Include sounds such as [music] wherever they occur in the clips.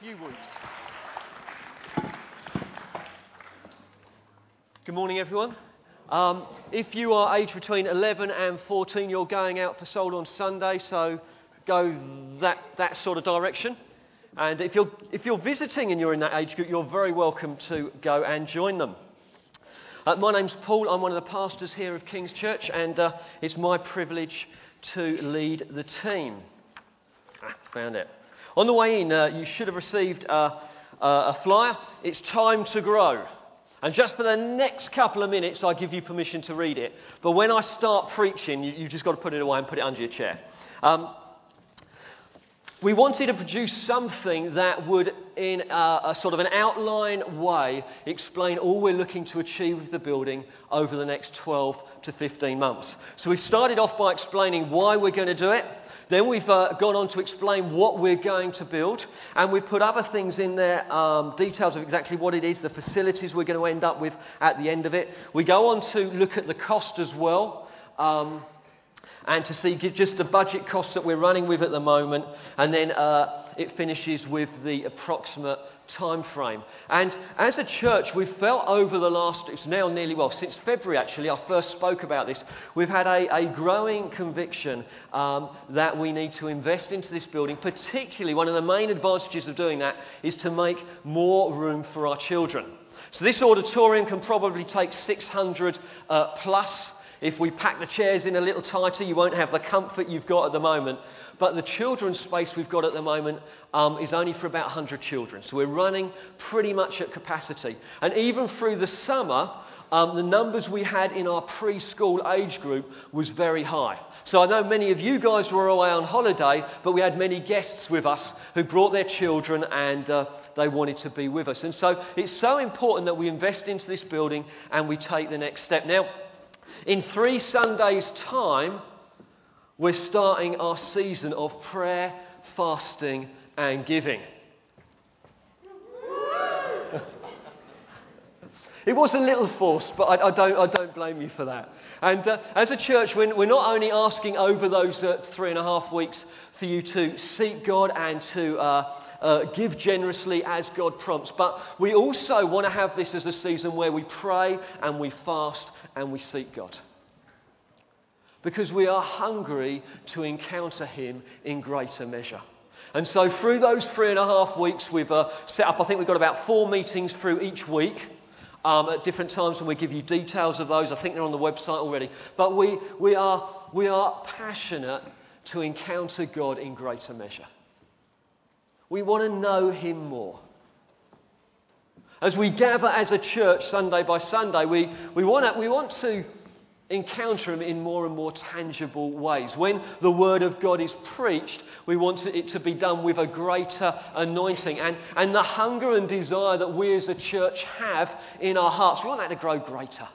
few weeks. Good morning, everyone. Um, if you are aged between 11 and 14, you're going out for Soul on Sunday, so go that, that sort of direction. And if you're, if you're visiting and you're in that age group, you're very welcome to go and join them. Uh, my name's Paul. I'm one of the pastors here of King's Church, and uh, it's my privilege to lead the team. Ah, found it. On the way in, uh, you should have received a, a flyer. It's time to grow. And just for the next couple of minutes, I give you permission to read it. But when I start preaching, you, have just got to put it away and put it under your chair. Um, we wanted to produce something that would, in a, a, sort of an outline way, explain all we're looking to achieve with the building over the next 12 to 15 months. So we started off by explaining why we're going to do it. Then we've uh, gone on to explain what we're going to build, and we've put other things in there, um, details of exactly what it is, the facilities we're going to end up with at the end of it. We go on to look at the cost as well. Um, and to see just the budget costs that we're running with at the moment, and then uh, it finishes with the approximate time frame. And as a church, we've felt over the last, it's now nearly, well, since February actually, I first spoke about this, we've had a, a growing conviction um, that we need to invest into this building. Particularly, one of the main advantages of doing that is to make more room for our children. So this auditorium can probably take 600 uh, plus if we pack the chairs in a little tighter, you won't have the comfort you've got at the moment. But the children's space we've got at the moment um, is only for about 100 children. So we're running pretty much at capacity. And even through the summer, um, the numbers we had in our preschool age group was very high. So I know many of you guys were away on holiday, but we had many guests with us who brought their children and uh, they wanted to be with us. And so it's so important that we invest into this building and we take the next step. Now, in three Sundays' time, we're starting our season of prayer, fasting, and giving. it was a little forced, but I, I, don't, I don't blame you for that. And uh, as a church, we're, we're, not only asking over those uh, three and a half weeks for you to seek God and to uh, uh, give generously as God prompts. But we also want to have this as a season where we pray and we fast and we seek God. Because we are hungry to encounter Him in greater measure. And so, through those three and a half weeks, we've uh, set up, I think we've got about four meetings through each week. Um, at different times, and we give you details of those. I think they're on the website already. But we, we, are, we are passionate to encounter God in greater measure. We want to know Him more. As we gather as a church Sunday by Sunday, we, we, want, to, we want to encounter Him in more and more tangible ways. When the Word of God is preached, we want it to be done with a greater anointing. And, and the hunger and desire that we as a church have in our hearts, we want that to grow greater.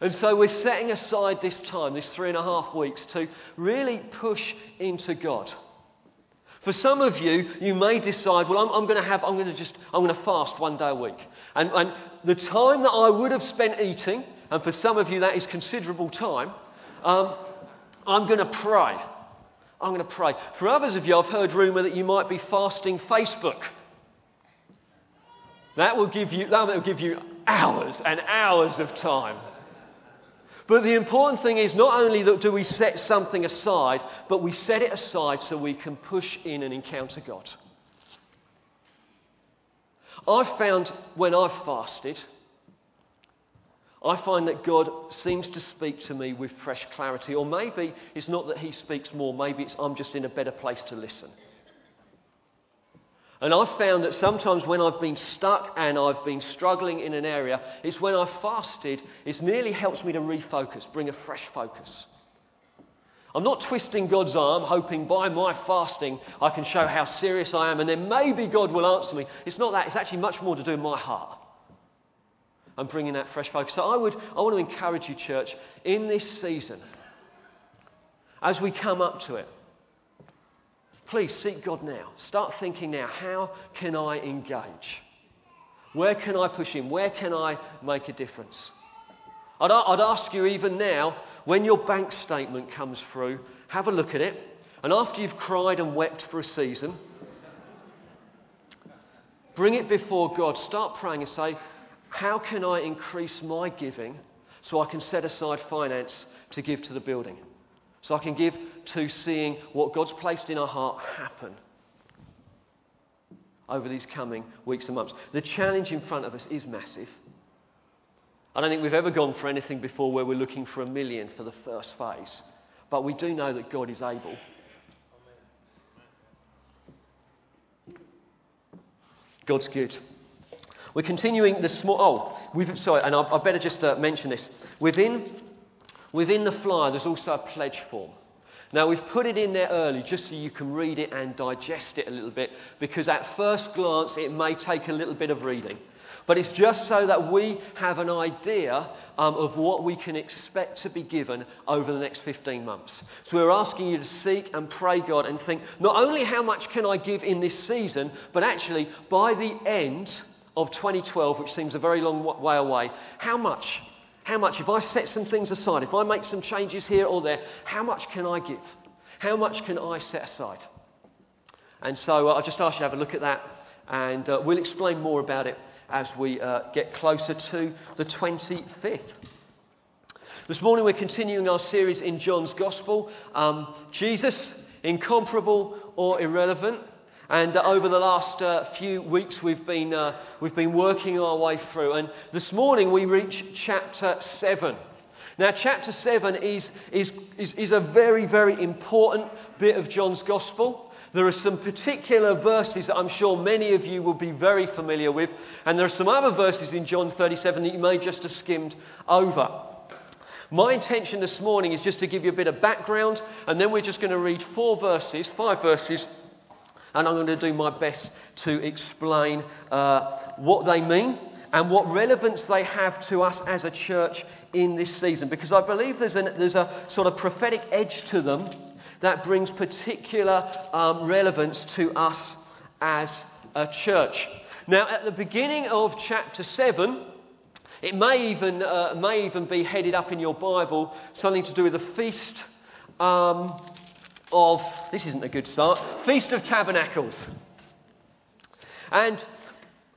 And so we're setting aside this time, this three and a half weeks, to really push into God. For some of you, you may decide, well, I'm, I'm going to have, I'm going to just, I'm going to fast one day a week. And, and the time that I would have spent eating, and for some of you that is considerable time, um, I'm going to pray. I'm going to pray. For others of you, I've heard rumour that you might be fasting Facebook. That will give you, that will give you hours and hours of time. But the important thing is not only that do we set something aside, but we set it aside so we can push in and encounter God. I've found when I've fasted, I find that God seems to speak to me with fresh clarity. Or maybe it's not that He speaks more, maybe it's I'm just in a better place to listen. And I've found that sometimes when I've been stuck and I've been struggling in an area, it's when I've fasted, it nearly helps me to refocus, bring a fresh focus. I'm not twisting God's arm, hoping by my fasting I can show how serious I am and then maybe God will answer me. It's not that, it's actually much more to do with my heart. I'm bringing that fresh focus. So I, would, I want to encourage you, church, in this season, as we come up to it, Please seek God now. Start thinking now how can I engage? Where can I push in? Where can I make a difference? I'd, I'd ask you even now, when your bank statement comes through, have a look at it. And after you've cried and wept for a season, Bring it before God. Start praying and say, How can I increase my giving so I can set aside finance to give to the building? So I can give to seeing what God's placed in our heart happen over these coming weeks and months. The challenge in front of us is massive. I don't think we've ever gone for anything before where we're looking for a million for the first phase. But we do know that God is able. God's good. We're continuing the small. Oh, we've, sorry, and I, I better just uh, mention this. Within, within the flyer, there's also a pledge form. Now, we've put it in there early just so you can read it and digest it a little bit, because at first glance, it may take a little bit of reading. But it's just so that we have an idea um, of what we can expect to be given over the next 15 months. So we're asking you to seek and pray God and think not only how much can I give in this season, but actually by the end of 2012, which seems a very long way away, how much? How much? If I set some things aside, if I make some changes here or there, how much can I give? How much can I set aside? And so uh, I'll just ask you to have a look at that, and uh, we'll explain more about it as we uh, get closer to the 25th. This morning we're continuing our series in John's Gospel um, Jesus, incomparable or irrelevant. And uh, over the last uh, few weeks, we've been, uh, we've been working our way through. And this morning, we reach chapter 7. Now, chapter 7 is, is, is, is a very, very important bit of John's Gospel. There are some particular verses that I'm sure many of you will be very familiar with, and there are some other verses in John 37 that you may just have skimmed over. My intention this morning is just to give you a bit of background, and then we're just going to read four verses, five verses, and I'm going to do my best to explain uh, what they mean and what relevance they have to us as a church in this season, because I believe there's, an, there's a sort of prophetic edge to them that brings particular um, relevance to us as a church. Now, at the beginning of chapter 7, it may even, uh, may even be headed up in your Bible, something to do with the feast um, of, this isn't a good start, Feast of Tabernacles. And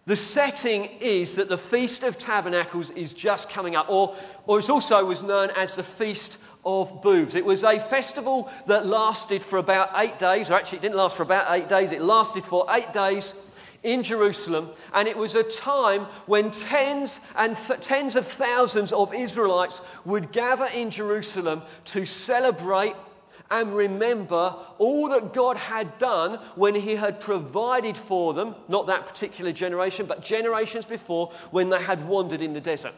the setting is that the Feast of Tabernacles is just coming up, or, or it also was known as the Feast of booths. It was a festival that lasted for about eight days, or actually, it didn't last for about eight days, it lasted for eight days in Jerusalem, and it was a time when tens and th- tens of thousands of Israelites would gather in Jerusalem to celebrate and remember all that God had done when He had provided for them, not that particular generation, but generations before when they had wandered in the desert.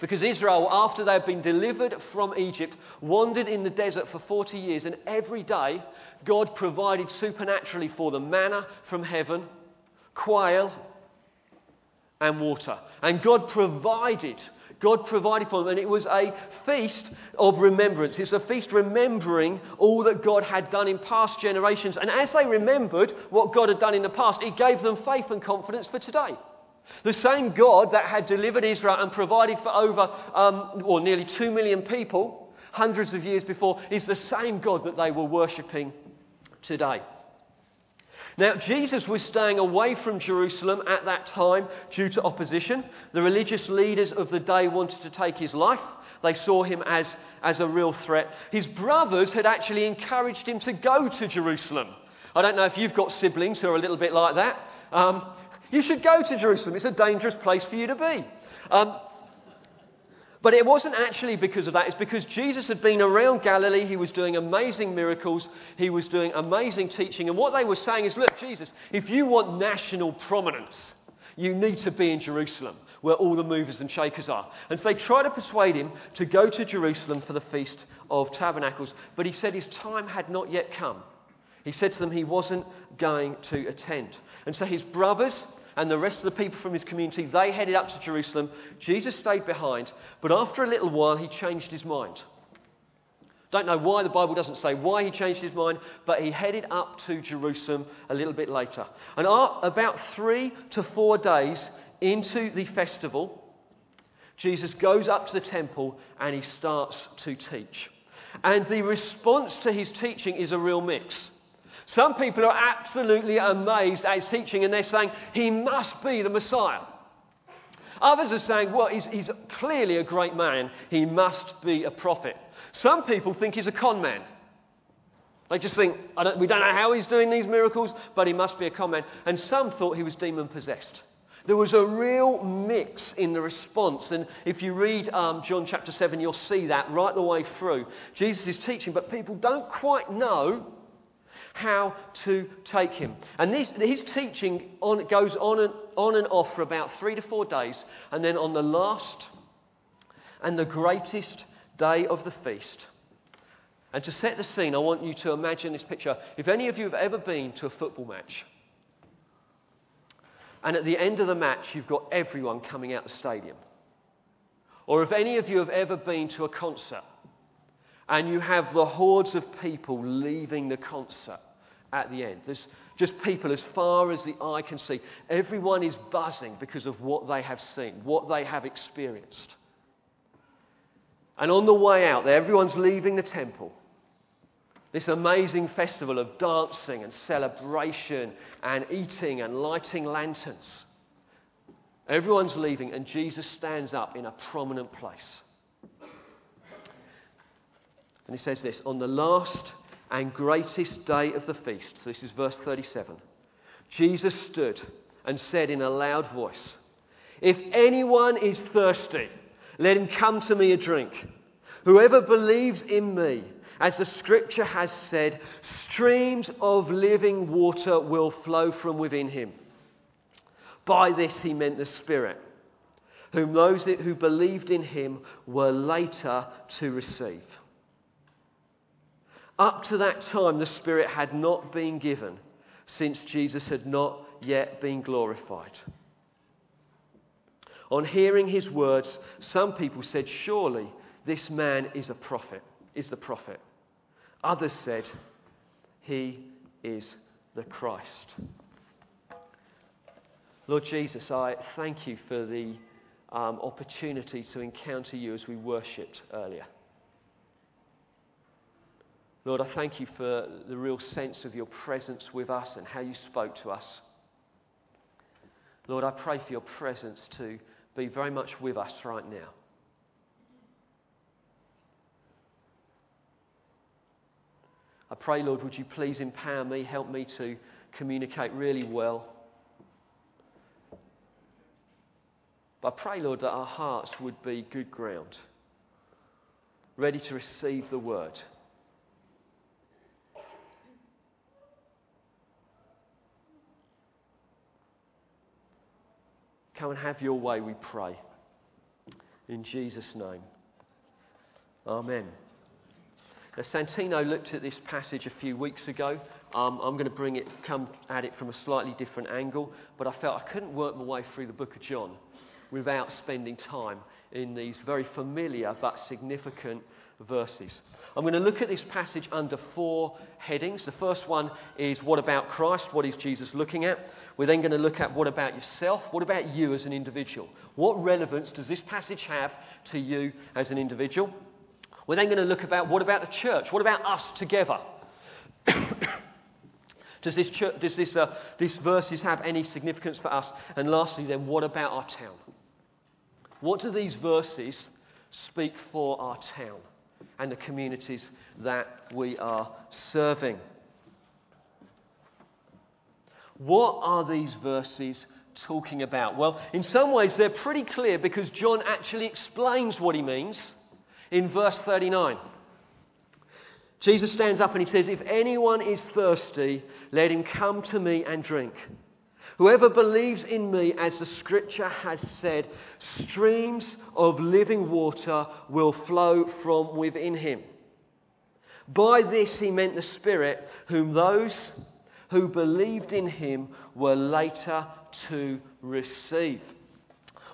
Because Israel, after they had been delivered from Egypt, wandered in the desert for 40 years, and every day God provided supernaturally for them manna from heaven, quail, and water. And God provided. God provided for them, and it was a feast of remembrance. It's a feast remembering all that God had done in past generations. And as they remembered what God had done in the past, it gave them faith and confidence for today. The same God that had delivered Israel and provided for over, um, or nearly two million people hundreds of years before, is the same God that they were worshipping today. Now, Jesus was staying away from Jerusalem at that time due to opposition. The religious leaders of the day wanted to take his life. They saw him as, as a real threat. His brothers had actually encouraged him to go to Jerusalem. I don't know if you've got siblings who are a little bit like that. Um, you should go to Jerusalem. It's a dangerous place for you to be. Um, but it wasn't actually because of that. It's because Jesus had been around Galilee. He was doing amazing miracles. He was doing amazing teaching. And what they were saying is look, Jesus, if you want national prominence, you need to be in Jerusalem, where all the movers and shakers are. And so they tried to persuade him to go to Jerusalem for the Feast of Tabernacles. But he said his time had not yet come. He said to them he wasn't going to attend. And so his brothers and the rest of the people from his community, they headed up to Jerusalem. Jesus stayed behind, but after a little while, he changed his mind. Don't know why the Bible doesn't say why he changed his mind, but he headed up to Jerusalem a little bit later. And about three to four days into the festival, Jesus goes up to the temple and he starts to teach. And the response to his teaching is a real mix. Some people are absolutely amazed at his teaching and they're saying, he must be the Messiah. Others are saying, well, he's, he's clearly a great man. He must be a prophet. Some people think he's a con man. They just think, don't, we don't know how he's doing these miracles, but he must be a con man. And some thought he was demon possessed. There was a real mix in the response. And if you read um, John chapter 7, you'll see that right the way through. Jesus is teaching, but people don't quite know how to take him. And this, his teaching on, goes on and, on and off for about three to four days. And then on the last and the greatest day of the feast, and to set the scene, I want you to imagine this picture. If any of you have ever been to a football match, and at the end of the match, you've got everyone coming out the stadium, or if any of you have ever been to a concert, and you have the hordes of people leaving the concert at the end. There's just people as far as the eye can see. Everyone is buzzing because of what they have seen, what they have experienced. And on the way out there, everyone's leaving the temple. This amazing festival of dancing and celebration and eating and lighting lanterns. Everyone's leaving, and Jesus stands up in a prominent place. And he says this On the last and greatest day of the feast, so this is verse 37, Jesus stood and said in a loud voice, If anyone is thirsty, let him come to me and drink. Whoever believes in me, as the scripture has said, streams of living water will flow from within him. By this he meant the Spirit, whom those who believed in him were later to receive. Up to that time, the Spirit had not been given, since Jesus had not yet been glorified. On hearing his words, some people said, Surely this man is a prophet, is the prophet. Others said, He is the Christ. Lord Jesus, I thank you for the um, opportunity to encounter you as we worshipped earlier. Lord, I thank you for the real sense of your presence with us and how you spoke to us. Lord, I pray for your presence to be very much with us right now. I pray, Lord, would you please empower me, help me to communicate really well. But I pray, Lord, that our hearts would be good ground, ready to receive the word. Come and have your way, we pray. In Jesus' name. Amen. Now, Santino looked at this passage a few weeks ago. Um, I'm going to bring it, come at it from a slightly different angle, but I felt I couldn't work my way through the book of John without spending time in these very familiar but significant verses. I'm going to look at this passage under four headings. The first one is what about Christ? What is Jesus looking at? We're then going to look at what about yourself? What about you as an individual? What relevance does this passage have to you as an individual? We're then going to look about what about the church? What about us together? [coughs] does this, church, does this, uh, these verses have any significance for us? And lastly, then, what about our town? What do these verses speak for our town? and the communities that we are serving. What are these verses talking about? Well, in some ways, they're pretty clear because John actually explains what he means in verse 39. Jesus stands up and he says, If anyone is thirsty, let him come to me and drink. Whoever believes in me, as the scripture has said, streams of living water will flow from within him. By this he meant the Spirit, whom those who believed in him were later to receive.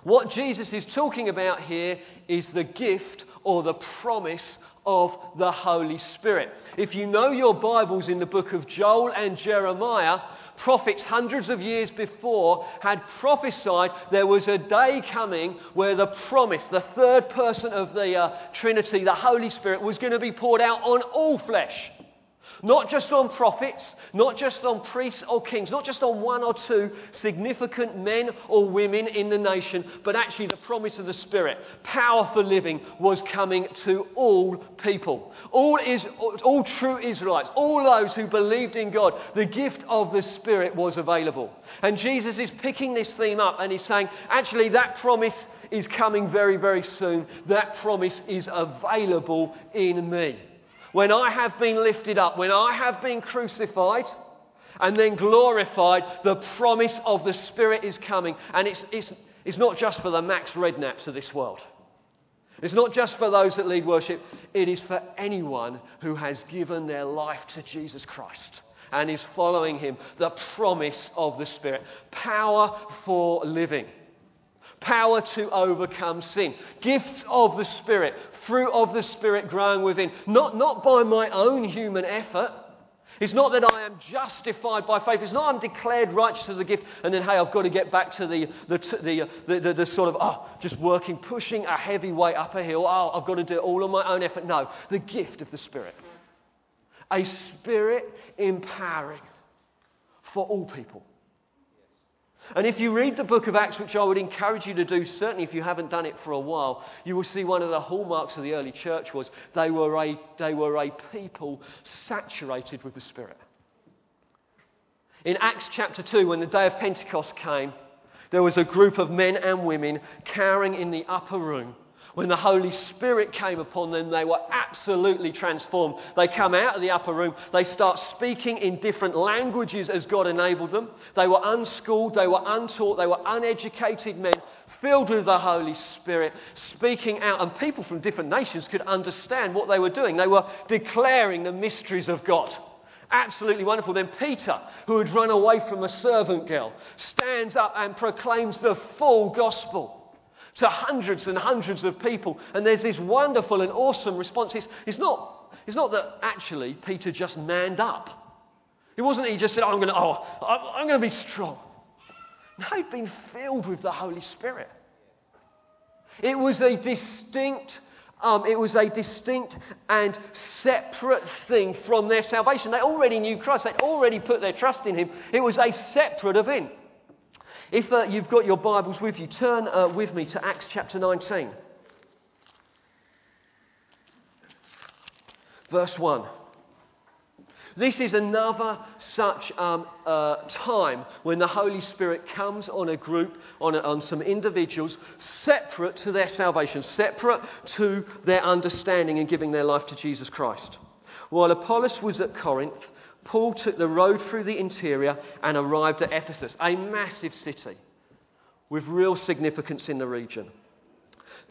What Jesus is talking about here is the gift or the promise of the Holy Spirit. If you know your Bibles in the book of Joel and Jeremiah, prophets hundreds of years before had prophesied there was a day coming where the promise, the third person of the uh, Trinity, the Holy Spirit, was going to be poured out on all flesh. Not just on prophets, not just on priests or kings, not just on one or two significant men or women in the nation, but actually the promise of the Spirit, power for living, was coming to all people. All, is, all true Israelites, all those who believed in God, the gift of the Spirit was available. And Jesus is picking this theme up and he's saying, actually, that promise is coming very, very soon. That promise is available in me when I have been lifted up, when I have been crucified and then glorified, the promise of the Spirit is coming. And it's, it's, it's not just for the Matt Redmans of this world. It's not just for those that lead worship. It is for anyone who has given their life to Jesus Christ and is following Him. The promise of the Spirit. Power for living power to overcome sin. Gifts of the Spirit, fruit of the Spirit growing within. Not, not by my own human effort. It's not that I am justified by faith. It's not I'm declared righteous as a gift and then, hey, I've got to get back to the, the, the, uh, the, the, the sort of, oh, just working, pushing a heavy weight up a hill. Oh, I've got to do it all on my own effort. No, the gift of the Spirit. A Spirit empowering for all people. And if you read the book of Acts, which I would encourage you to do, certainly if you haven't done it for a while, you will see one of the hallmarks of the early church was they were a, they were a people saturated with the Spirit. In Acts chapter 2, when the day of Pentecost came, there was a group of men and women cowering in the upper room when the Holy Spirit came upon them, they were absolutely transformed. They come out of the upper room, they start speaking in different languages as God enabled them. They were unschooled, they were untaught, they were uneducated men filled with the Holy Spirit, speaking out, and people from different nations could understand what they were doing. They were declaring the mysteries of God. Absolutely wonderful. Then Peter, who had run away from a servant girl, stands up and proclaims the full gospel to hundreds and hundreds of people. And there's this wonderful and awesome response. It's, it's, not, it's not that actually Peter just manned up. It wasn't that he just said, oh, I'm going to oh, I'm going to be strong. No, he'd been filled with the Holy Spirit. It was a distinct um, it was a distinct and separate thing from their salvation. They already knew Christ, they already put their trust in Him. It was a separate event. If uh, you've got your Bibles with you, turn uh, with me to Acts chapter 19. Verse 1. This is another such um, uh, time when the Holy Spirit comes on a group, on, a, on some individuals, separate to their salvation, separate to their understanding and giving their life to Jesus Christ. While Apollos was at Corinth, Paul took the road through the interior and arrived at Ephesus, a massive city with real significance in the region.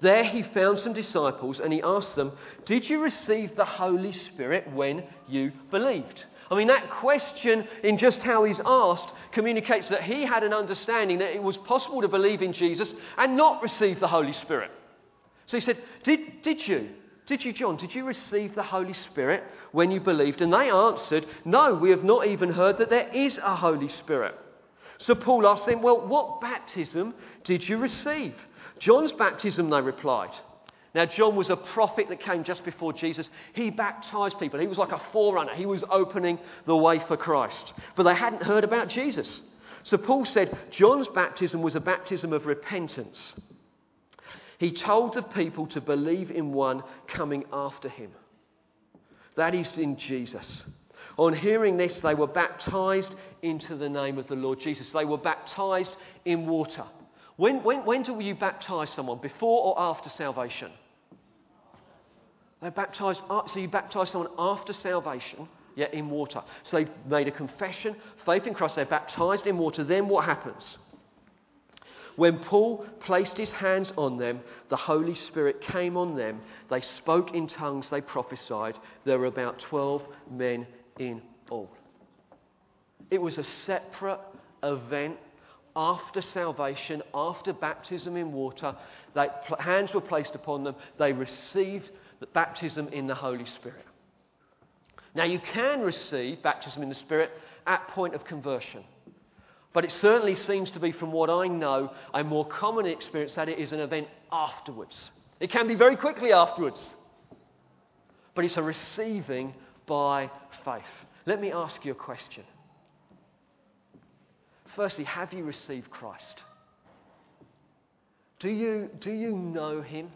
There he found some disciples and he asked them, Did you receive the Holy Spirit when you believed? I mean, that question, in just how he's asked, communicates that he had an understanding that it was possible to believe in Jesus and not receive the Holy Spirit. So he said, Did, did you? Did you, John, did you receive the Holy Spirit when you believed? And they answered, No, we have not even heard that there is a Holy Spirit. So Paul asked them, Well, what baptism did you receive? John's baptism, they replied. Now, John was a prophet that came just before Jesus. He baptized people. He was like a forerunner. He was opening the way for Christ. But they hadn't heard about Jesus. So Paul said John's baptism was a baptism of repentance. He told the people to believe in one coming after him. That is in Jesus. On hearing this, they were baptized into the name of the Lord Jesus. They were baptized in water. When, when, when do you baptize someone? Before or after salvation? They baptized, uh, so you baptize someone after salvation, yet in water. So they made a confession, faith in Christ, they're baptized in water. Then what happens? When Paul placed his hands on them, the Holy Spirit came on them. They spoke in tongues, they prophesied. There were about 12 men in all. It was a separate event after salvation, after baptism in water. They, hands were placed upon them. They received the baptism in the Holy Spirit. Now, you can receive baptism in the Spirit at point of conversion. But it certainly seems to be, from what I know, a more common experience that it is an event afterwards. It can be very quickly afterwards. But it's a receiving by faith. Let me ask you a question. Firstly, have you received Christ? Do you, do you know him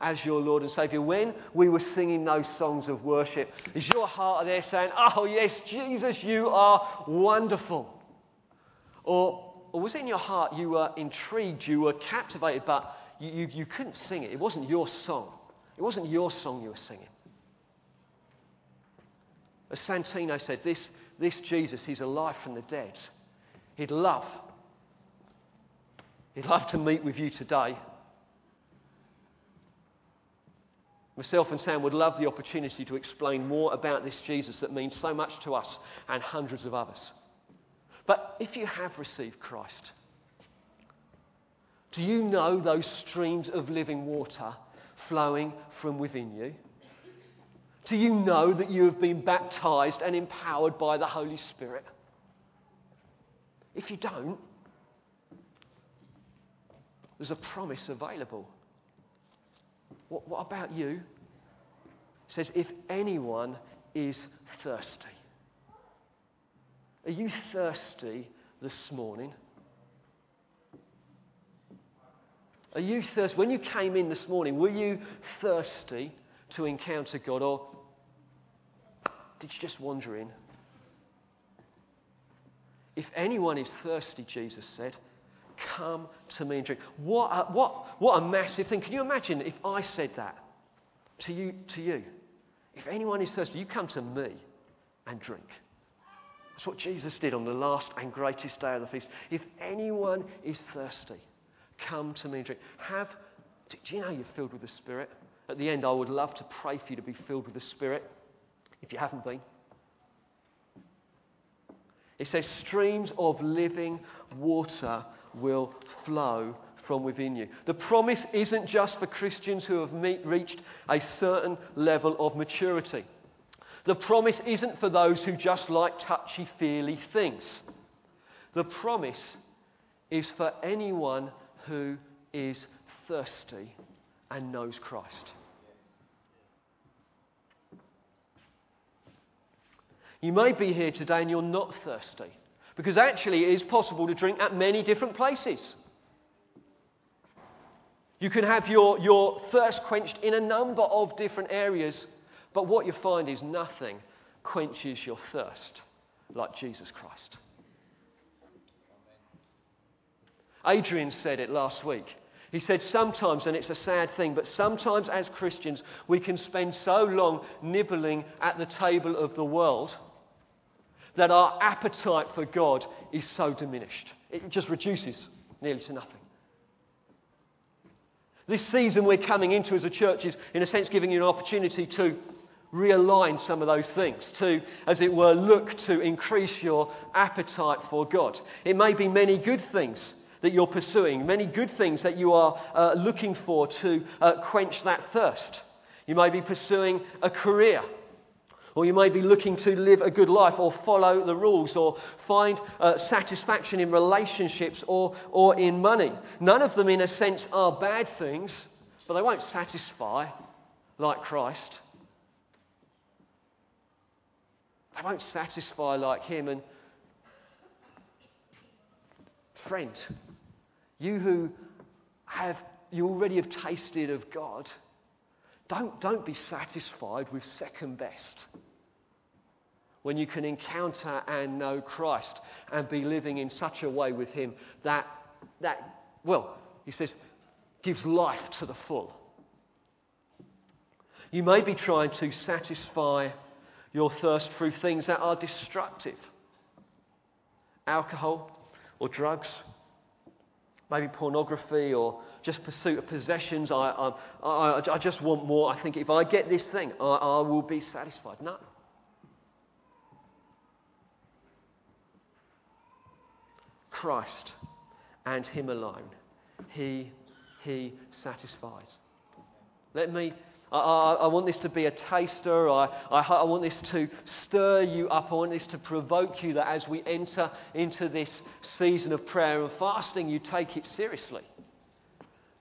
as your Lord and Saviour? When we were singing those songs of worship, is your heart there saying, Oh, yes, Jesus, you are wonderful? Or, or was it in your heart you were intrigued, you were captivated, but you, you, you couldn't sing it? It wasn't your song. It wasn't your song you were singing. As Santino said, this, this Jesus, he's alive from the dead. He'd love, he'd love to meet with you today. Myself and Sam would love the opportunity to explain more about this Jesus that means so much to us and hundreds of others. But if you have received Christ, do you know those streams of living water flowing from within you? Do you know that you have been baptized and empowered by the Holy Spirit? If you don't, there's a promise available. What, what about you? It says, if anyone is thirsty. Are you thirsty this morning? Are you thirsty? When you came in this morning, were you thirsty to encounter God, or did you just wander in? If anyone is thirsty, Jesus said, come to me and drink. What a, what, what a massive thing. Can you imagine if I said that to you, to you? If anyone is thirsty, you come to me and drink. That's what Jesus did on the last and greatest day of the feast. If anyone is thirsty, come to me and drink. Have, do you know you're filled with the Spirit? At the end, I would love to pray for you to be filled with the Spirit if you haven't been. It says, streams of living water will flow from within you. The promise isn't just for Christians who have meet, reached a certain level of maturity. The promise isn't for those who just like touchy feely things. The promise is for anyone who is thirsty and knows Christ. You may be here today and you're not thirsty, because actually it is possible to drink at many different places. You can have your, your thirst quenched in a number of different areas, but what you find is nothing quenches your thirst like Jesus Christ. Adrian said it last week. He said, Sometimes, and it's a sad thing, but sometimes as Christians, we can spend so long nibbling at the table of the world that our appetite for God is so diminished. It just reduces nearly to nothing. This season we're coming into as a church is, in a sense, giving you an opportunity to realign some of those things, to, as it were, look to increase your appetite for God. It may be many good things that you're pursuing, many good things that you are uh, looking for to uh, quench that thirst. You may be pursuing a career or you may be looking to live a good life or follow the rules or find uh, satisfaction in relationships or, or in money. None of them, in a sense, are bad things, but they won't satisfy like Christ. They won't satisfy like Him. And, friend, you who have, you already have tasted of God don't, don't be satisfied with second best. When you can encounter and know Christ and be living in such a way with Him that, that well, he says, gives life to the full. You may be trying to satisfy your thirst through things that are destructive alcohol or drugs, maybe pornography or just pursuit of possessions. I, I, I, I just want more. I think if I get this thing, I, I will be satisfied. No. Christ and Him alone. He, he satisfies. Let me I, I, I, want this to be a taster. I, I, want this to stir you up. I want this to provoke you that as we enter into this season of prayer and fasting, you take it seriously.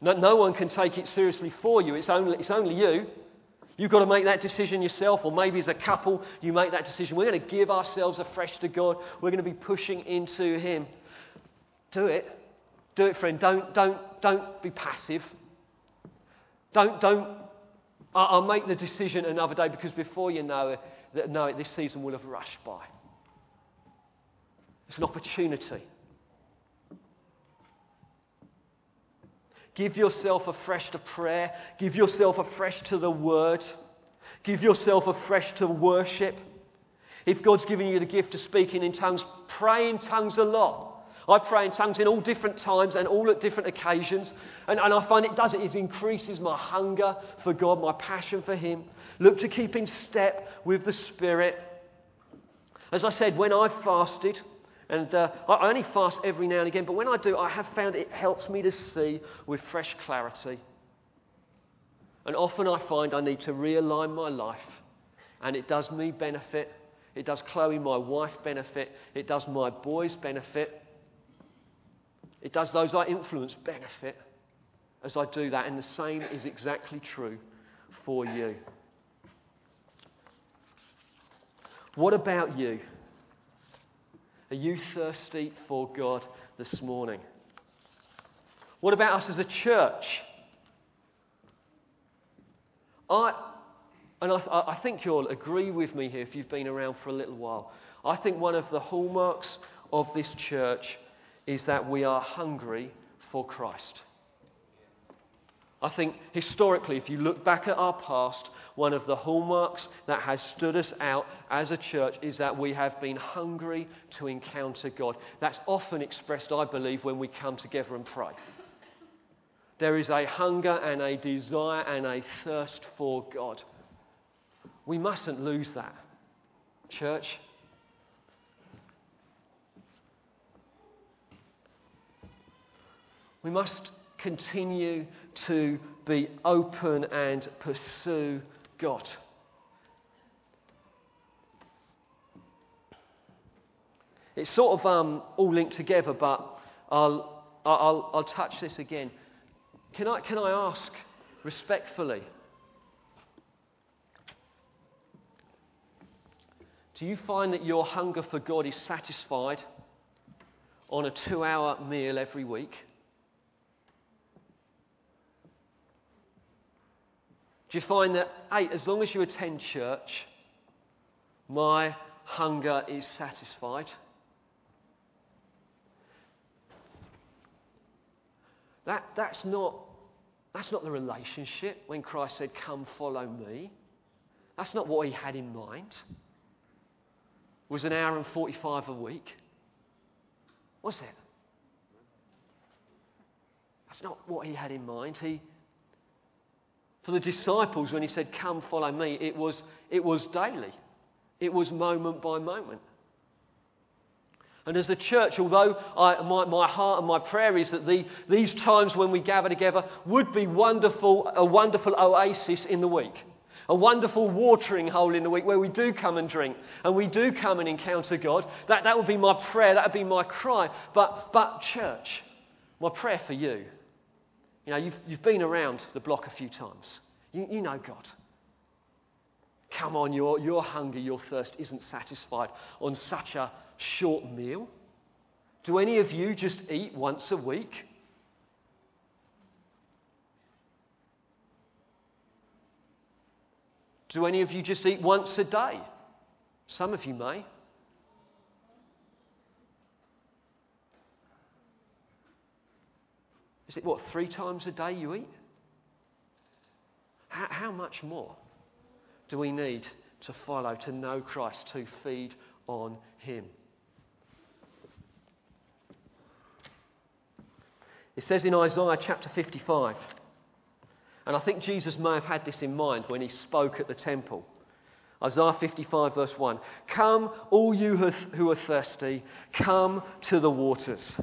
No, no one can take it seriously for you. It's only, it's only you. You've got to make that decision yourself, or maybe as a couple, you make that decision. We're going to give ourselves afresh to God. We're going to be pushing into Him. Do it. Do it, friend. Don't, don't, don't be passive. Don't, don't, I'll make the decision another day because before you know it, know it, this season will have rushed by. It's an opportunity. Give yourself afresh to prayer. Give yourself afresh to the word. Give yourself afresh to worship. If God's given you the gift of speaking in tongues, pray in tongues a lot. I pray in tongues in all different times and all at different occasions. And, and I find it does it. It increases my hunger for God, my passion for Him. Look to keep in step with the Spirit. As I said, when I fasted, and uh, I only fast every now and again, but when I do, I have found it helps me to see with fresh clarity. And often I find I need to realign my life, and it does me benefit. It does Chloe, my wife, benefit. It does my boys benefit. It does those I influence benefit as I do that, and the same is exactly true for you. What about you? Are you thirsty for God this morning? What about us as a church? I, and I, I, think you'll agree with me here if you've been around for a little while. I think one of the hallmarks of this church is that we are hungry for Christ. I think historically, if you look back at our past, one of the hallmarks that has stood us out as a church is that we have been hungry to encounter God. That's often expressed, I believe, when we come together and pray. There is a hunger and a desire and a thirst for God. We mustn't lose that. Church, we must continue to be open and pursue God. It's sort of um, all linked together, but I'll, I'll, I'll touch this again. Can I, can I ask respectfully? Do you find that your hunger for God is satisfied on a two hour meal every week? Do you find that, hey, as long as you attend church, my hunger is satisfied? That, that's, not, that's not the relationship when Christ said, Come follow me. That's not what he had in mind. It was an hour and 45 a week. Was it? That's not what he had in mind. He, for the disciples, when he said, Come, follow me, it was, it was daily, it was moment by moment. And as the church, although I, my, my, heart and my prayer is that the, these times when we gather together would be wonderful, a wonderful oasis in the week, a wonderful watering hole in the week where we do come and drink and we do come and encounter God. That, that would be my prayer, that would be my cry. But, but church, my prayer for you you know, you've, you've been around the block a few times. You, you know God. Come on, your, your hunger, your thirst isn't satisfied on such a short meal. Do any of you just eat once a week? Do any of you just eat once a day? Some of you may. Is it what, three times a day you eat? How, how much more do we need to follow, to know Christ, to feed on Him? It says in Isaiah chapter 55, and I think Jesus may have had this in mind when he spoke at the temple. Isaiah 55, verse 1 Come, all you who are thirsty, come to the waters.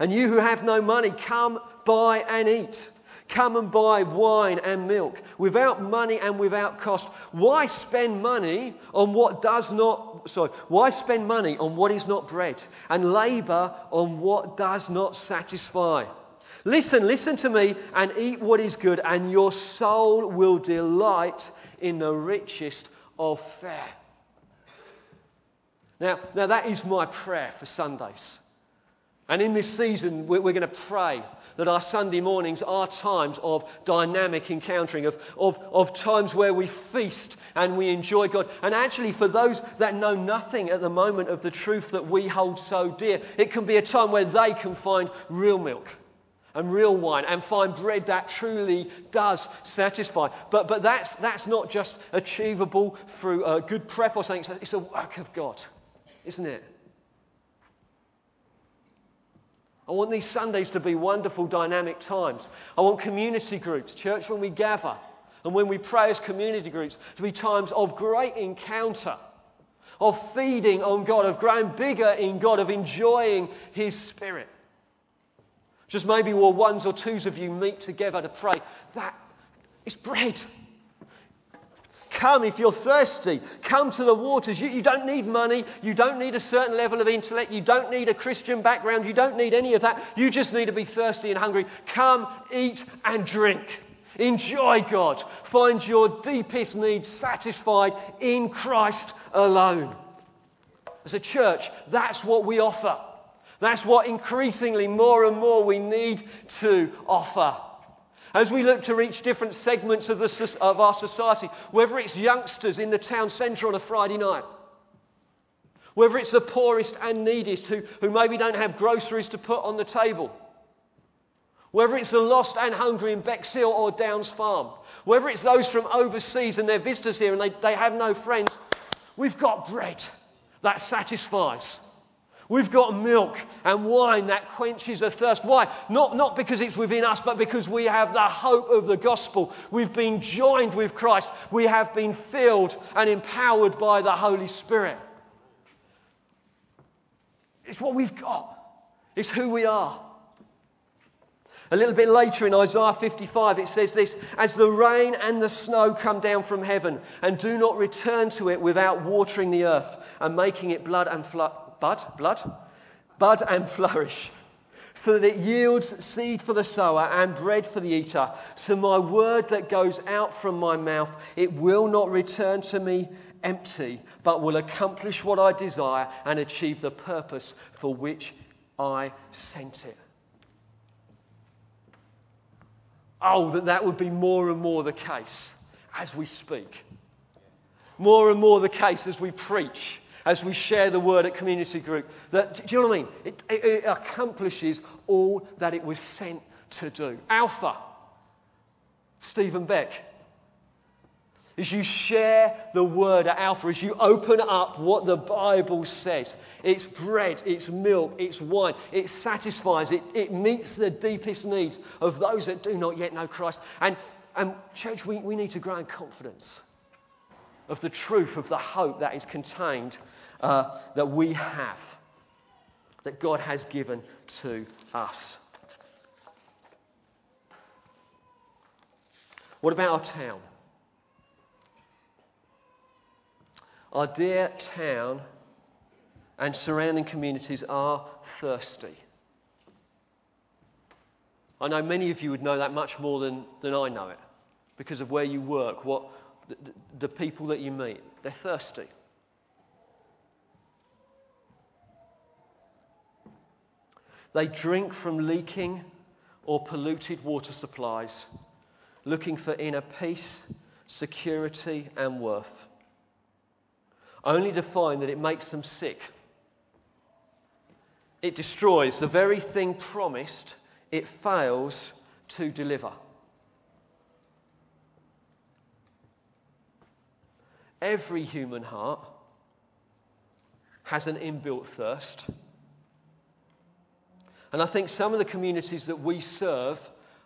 And you who have no money, come buy and eat. Come and buy wine and milk without money and without cost. Why spend money on what does not, sorry, why spend money on what is not bread and labor on what does not satisfy? Listen, listen to me and eat what is good, and your soul will delight in the richest of fare. Now, now that is my prayer for Sundays. And in this season, we're, we're going to pray that our Sunday mornings are times of dynamic encountering, of, of, of times where we feast and we enjoy God. And actually, for those that know nothing at the moment of the truth that we hold so dear, it can be a time where they can find real milk and real wine and find bread that truly does satisfy. But, but that's, that's not just achievable through good prep or something, it's a work of God, isn't it? I want these Sundays to be wonderful, dynamic times. I want community groups, church when we gather, and when we pray as community groups, to be times of great encounter, of feeding on God, of growing bigger in God, of enjoying His Spirit. Just maybe where ones or twos of you meet together to pray. That is bread. Come if you're thirsty. Come to the waters. You, you, don't need money. You don't need a certain level of intellect. You don't need a Christian background. You don't need any of that. You just need to be thirsty and hungry. Come, eat, and drink. Enjoy God. Find your deepest needs satisfied in Christ alone. As a church, that's what we offer. That's what increasingly more and more we need to offer. As we look to reach different segments of, the, of our society, whether it's youngsters in the town centre on a Friday night, whether it's the poorest and neediest who, who maybe don't have groceries to put on the table, whether it's the lost and hungry in Bexhill or Downs Farm, whether it's those from overseas and they're visitors here and they, they have no friends, we've got bread that satisfies. We've got milk and wine that quenches a thirst. Why? Not, not because it's within us, but because we have the hope of the gospel. We've been joined with Christ. We have been filled and empowered by the Holy Spirit. It's what we've got, it's who we are. A little bit later in Isaiah 55, it says this As the rain and the snow come down from heaven and do not return to it without watering the earth and making it blood and flood bud, blood, bud and flourish, so that it yields seed for the sower and bread for the eater. So my word that goes out from my mouth, it will not return to me empty, but will accomplish what I desire and achieve the purpose for which I sent it. Oh, that that would be more and more the case as we speak. More and more the case as we preach as we share the word at community group. That, do you know what I mean? It, it, it accomplishes all that it was sent to do. Alpha, Stephen Beck. As you share the word at Alpha, as you open up what the Bible says, it's bread, it's milk, it's wine, it satisfies, it, it meets the deepest needs of those that do not yet know Christ. And, and church, we, we need to grow in confidence of the truth of the hope that is contained uh, that we have, that God has given to us. What about our town? Our dear town and surrounding communities are thirsty. I know many of you would know that much more than, than I know it because of where you work, what, the, the people that you meet. They're thirsty. They drink from leaking or polluted water supplies, looking for inner peace, security, and worth, only to find that it makes them sick. It destroys the very thing promised, it fails to deliver. Every human heart has an inbuilt thirst. And I think some of the communities that we serve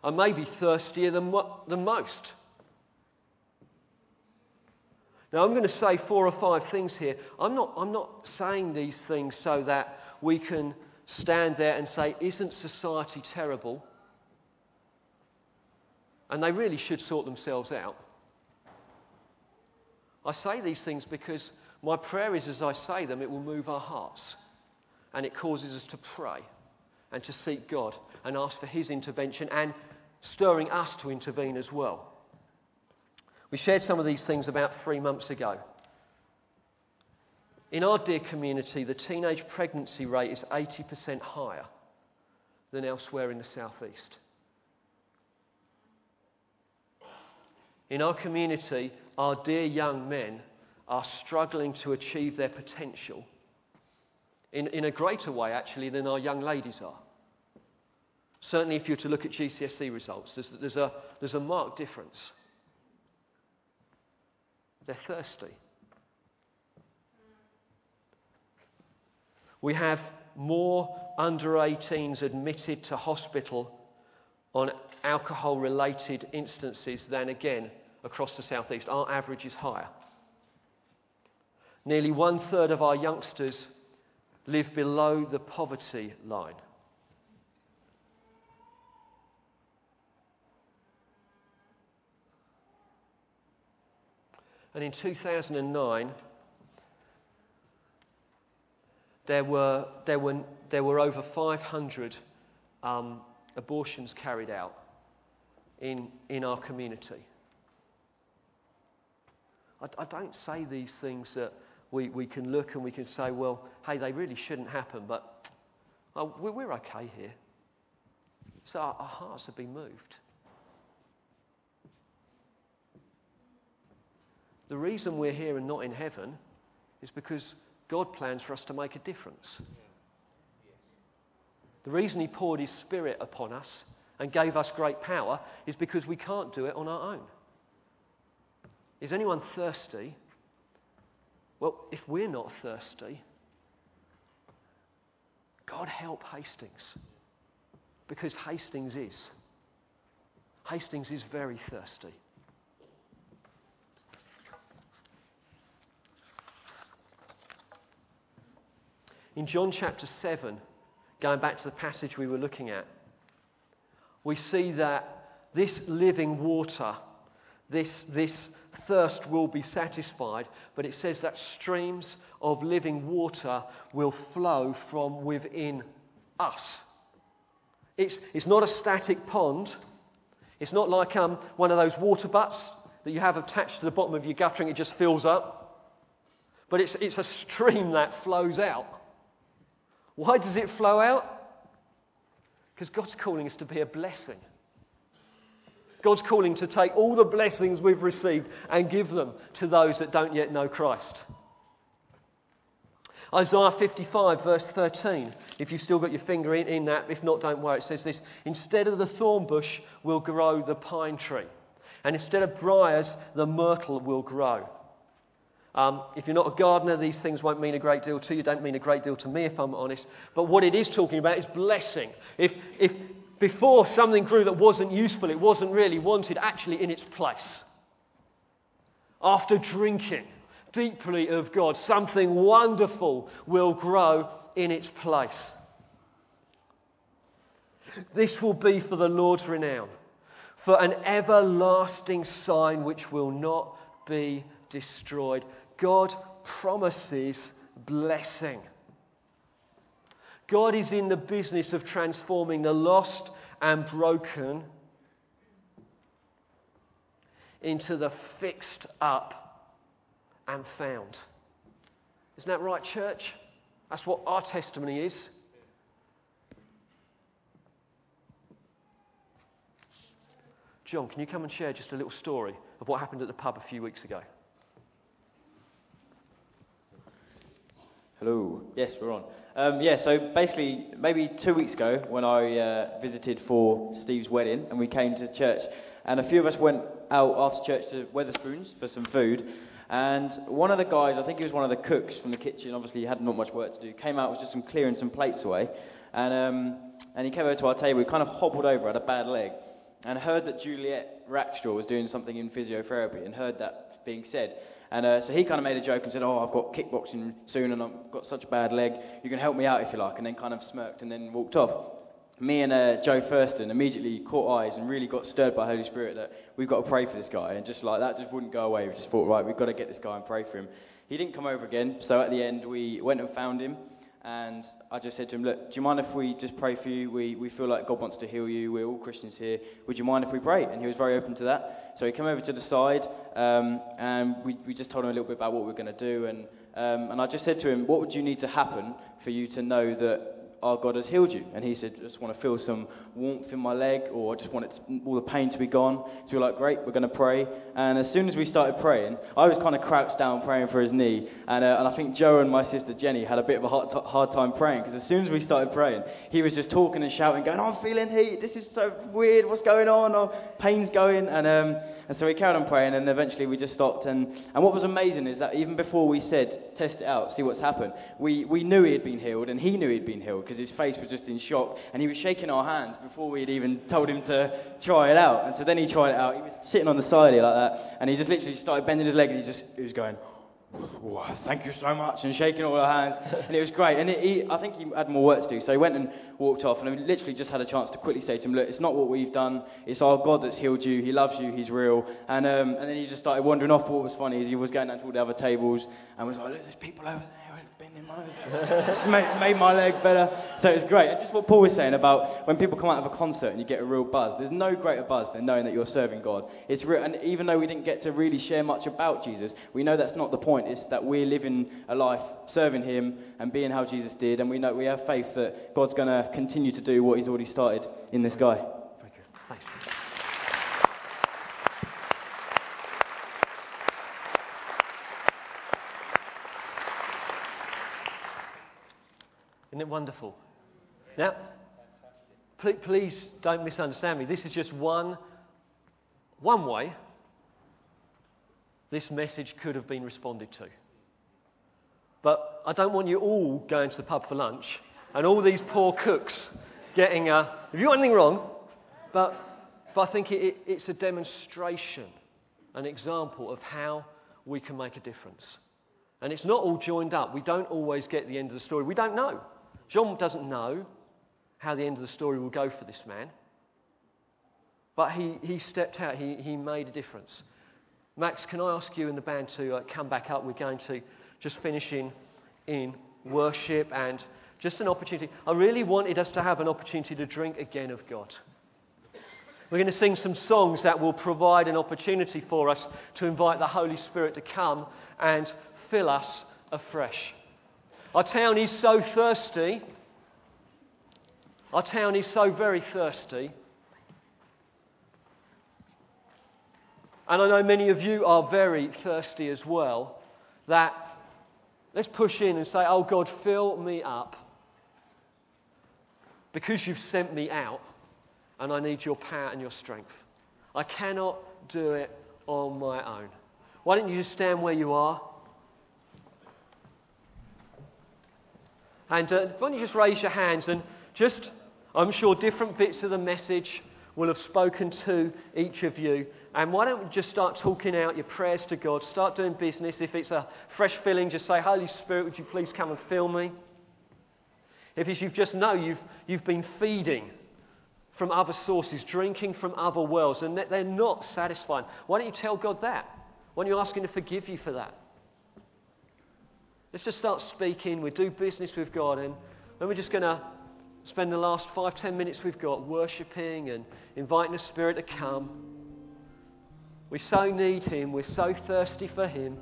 are maybe thirstier than, than most. Now, I'm going to say four or five things here. I'm not, I'm not saying these things so that we can stand there and say, Isn't society terrible? And they really should sort themselves out. I say these things because my prayer is as I say them, it will move our hearts and it causes us to pray and to seek God and ask for His intervention and stirring us to intervene as well. We shared some of these things about three months ago. In our dear community, the teenage pregnancy rate is 80% higher than elsewhere in the southeast. In our community, our dear young men are struggling to achieve their potential in, in a greater way, actually, than our young ladies are. Certainly, if you're to look at GCSE results, there's, there's, a, there's a marked difference. They're thirsty. We have more under 18s admitted to hospital on alcohol related instances than again across the southeast. Our average is higher. Nearly one third of our youngsters live below the poverty line. And in 2009, there were, there were, there were over 500 um, abortions carried out in, in our community. I, I don't say these things that we, we can look and we can say, well, hey, they really shouldn't happen, but oh, we're, okay here. So our, our hearts have been moved. The reason we're here and not in heaven is because God plans for us to make a difference. The reason He poured His Spirit upon us and gave us great power is because we can't do it on our own. Is anyone thirsty? Well, if we're not thirsty, God help Hastings. Because Hastings is. Hastings is very thirsty. In John chapter 7, going back to the passage we were looking at, we see that this living water, this, this thirst will be satisfied, but it says that streams of living water will flow from within us. It's, it's not a static pond. It's not like um, one of those water butts that you have attached to the bottom of your guttering, it just fills up. But it's, it's a stream that flows out. Why does it flow out? Because God's calling us to be a blessing. God's calling to take all the blessings we've received and give them to those that don't yet know Christ. Isaiah 55, verse 13. If you've still got your finger in, in that, if not, don't worry. It says this Instead of the thorn bush will grow the pine tree, and instead of briars, the myrtle will grow. Um, if you're not a gardener, these things won't mean a great deal to you. Don't mean a great deal to me, if I'm honest. But what it is talking about is blessing. If, if before something grew that wasn't useful, it wasn't really wanted, actually in its place. After drinking deeply of God, something wonderful will grow in its place. This will be for the Lord's renown, for an everlasting sign which will not be destroyed. God promises blessing. God is in the business of transforming the lost and broken into the fixed up and found. Isn't that right, church? That's what our testimony is. John, can you come and share just a little story of what happened at the pub a few weeks ago? Hello. Yes, we're on. Um, yeah, so basically, maybe two weeks ago, when I uh, visited for Steve's wedding, and we came to church, and a few of us went out after church to Wetherspoons for some food. And one of the guys, I think he was one of the cooks from the kitchen, obviously he had not much work to do, came out with just some clearing some plates away. And, um, and he came over to our table, he kind of hobbled over, had a bad leg, and heard that Juliet Rackstraw was doing something in physiotherapy, and heard that being said. And uh, so he kind of made a joke and said, Oh, I've got kickboxing soon and I've got such a bad leg. You can help me out if you like. And then kind of smirked and then walked off. Me and uh, Joe Thurston immediately caught eyes and really got stirred by Holy Spirit that we've got to pray for this guy. And just like that just wouldn't go away. We just thought, right, we've got to get this guy and pray for him. He didn't come over again. So at the end, we went and found him. And I just said to him, Look, do you mind if we just pray for you? We, we feel like God wants to heal you. We're all Christians here. Would you mind if we pray? And he was very open to that. So he came over to the side, um, and we, we just told him a little bit about what we we're going to do. And, um, and I just said to him, What would you need to happen for you to know that our God has healed you. And he said, I just want to feel some warmth in my leg, or I just want to, all the pain to be gone. So we are like, great, we're going to pray. And as soon as we started praying, I was kind of crouched down praying for his knee. And, uh, and I think Joe and my sister Jenny had a bit of a hard, t- hard time praying, because as soon as we started praying, he was just talking and shouting, going, I'm feeling heat, this is so weird, what's going on? Or pain's going. And, um, and so we carried on praying, and eventually we just stopped. And, and what was amazing is that even before we said, test it out, see what's happened, we, we knew he had been healed, and he knew he'd been healed because his face was just in shock. And he was shaking our hands before we had even told him to try it out. And so then he tried it out. He was sitting on the side here like that, and he just literally started bending his leg, and he just he was going, thank you so much, and shaking all our hands, and it was great. And it, he, I think he had more work to do, so he went and walked off, and I literally just had a chance to quickly say to him, look, it's not what we've done, it's our God that's healed you, he loves you, he's real. And, um, and then he just started wandering off, but what was funny is he was going down to all the other tables, and was like, look, there's people over there my it's made, made my leg better. So it's great. And just what Paul was saying about when people come out of a concert and you get a real buzz, there's no greater buzz than knowing that you're serving God. It's real, and even though we didn't get to really share much about Jesus, we know that's not the point. It's that we're living a life serving Him and being how Jesus did, and we know we have faith that God's going to continue to do what He's already started in this guy. Very good. Thanks. Isn't it wonderful? Now, please, please don't misunderstand me. This is just one, one way this message could have been responded to. But I don't want you all going to the pub for lunch and all these poor cooks getting a. If you got anything wrong, but, but I think it, it, it's a demonstration, an example of how we can make a difference. And it's not all joined up. We don't always get the end of the story. We don't know. John doesn't know how the end of the story will go for this man. But he, he stepped out, he, he made a difference. Max, can I ask you and the band to uh, come back up? We're going to just finish in, in worship and just an opportunity. I really wanted us to have an opportunity to drink again of God. We're going to sing some songs that will provide an opportunity for us to invite the Holy Spirit to come and fill us afresh. Our town is so thirsty. Our town is so very thirsty. And I know many of you are very thirsty as well. That let's push in and say, Oh God, fill me up. Because you've sent me out, and I need your power and your strength. I cannot do it on my own. Why don't you just stand where you are? And uh, why don't you just raise your hands and just, I'm sure different bits of the message will have spoken to each of you. And why don't we just start talking out your prayers to God? Start doing business. If it's a fresh filling, just say, Holy Spirit, would you please come and fill me? If it's you've just know you've, you've been feeding from other sources, drinking from other wells, and they're not satisfying, why don't you tell God that? Why don't you ask Him to forgive you for that? Let's just start speaking. We do business with God, and then we're just going to spend the last five, ten minutes we've got worshipping and inviting the Spirit to come. We so need Him. We're so thirsty for Him.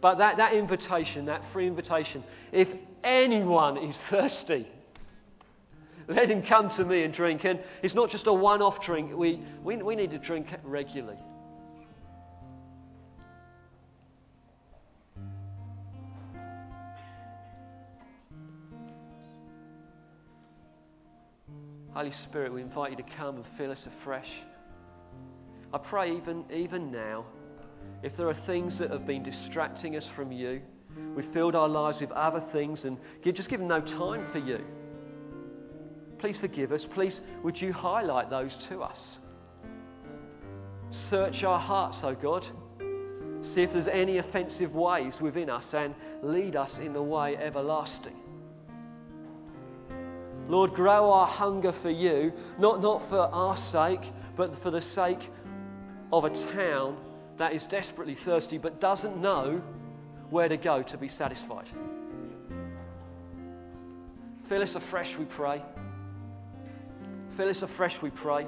But that, that invitation, that free invitation, if anyone is [laughs] thirsty, let him come to me and drink. And it's not just a one off drink, we, we, we need to drink regularly. Holy Spirit, we invite you to come and fill us afresh. I pray even, even now, if there are things that have been distracting us from you, we've filled our lives with other things and just given no time for you. Please forgive us. Please, would you highlight those to us? Search our hearts, O oh God. See if there's any offensive ways within us and lead us in the way everlasting. Lord, grow our hunger for you, not, not for our sake, but for the sake of a town that is desperately thirsty but doesn't know where to go to be satisfied. Fill us afresh, we pray. Fill us afresh, we pray.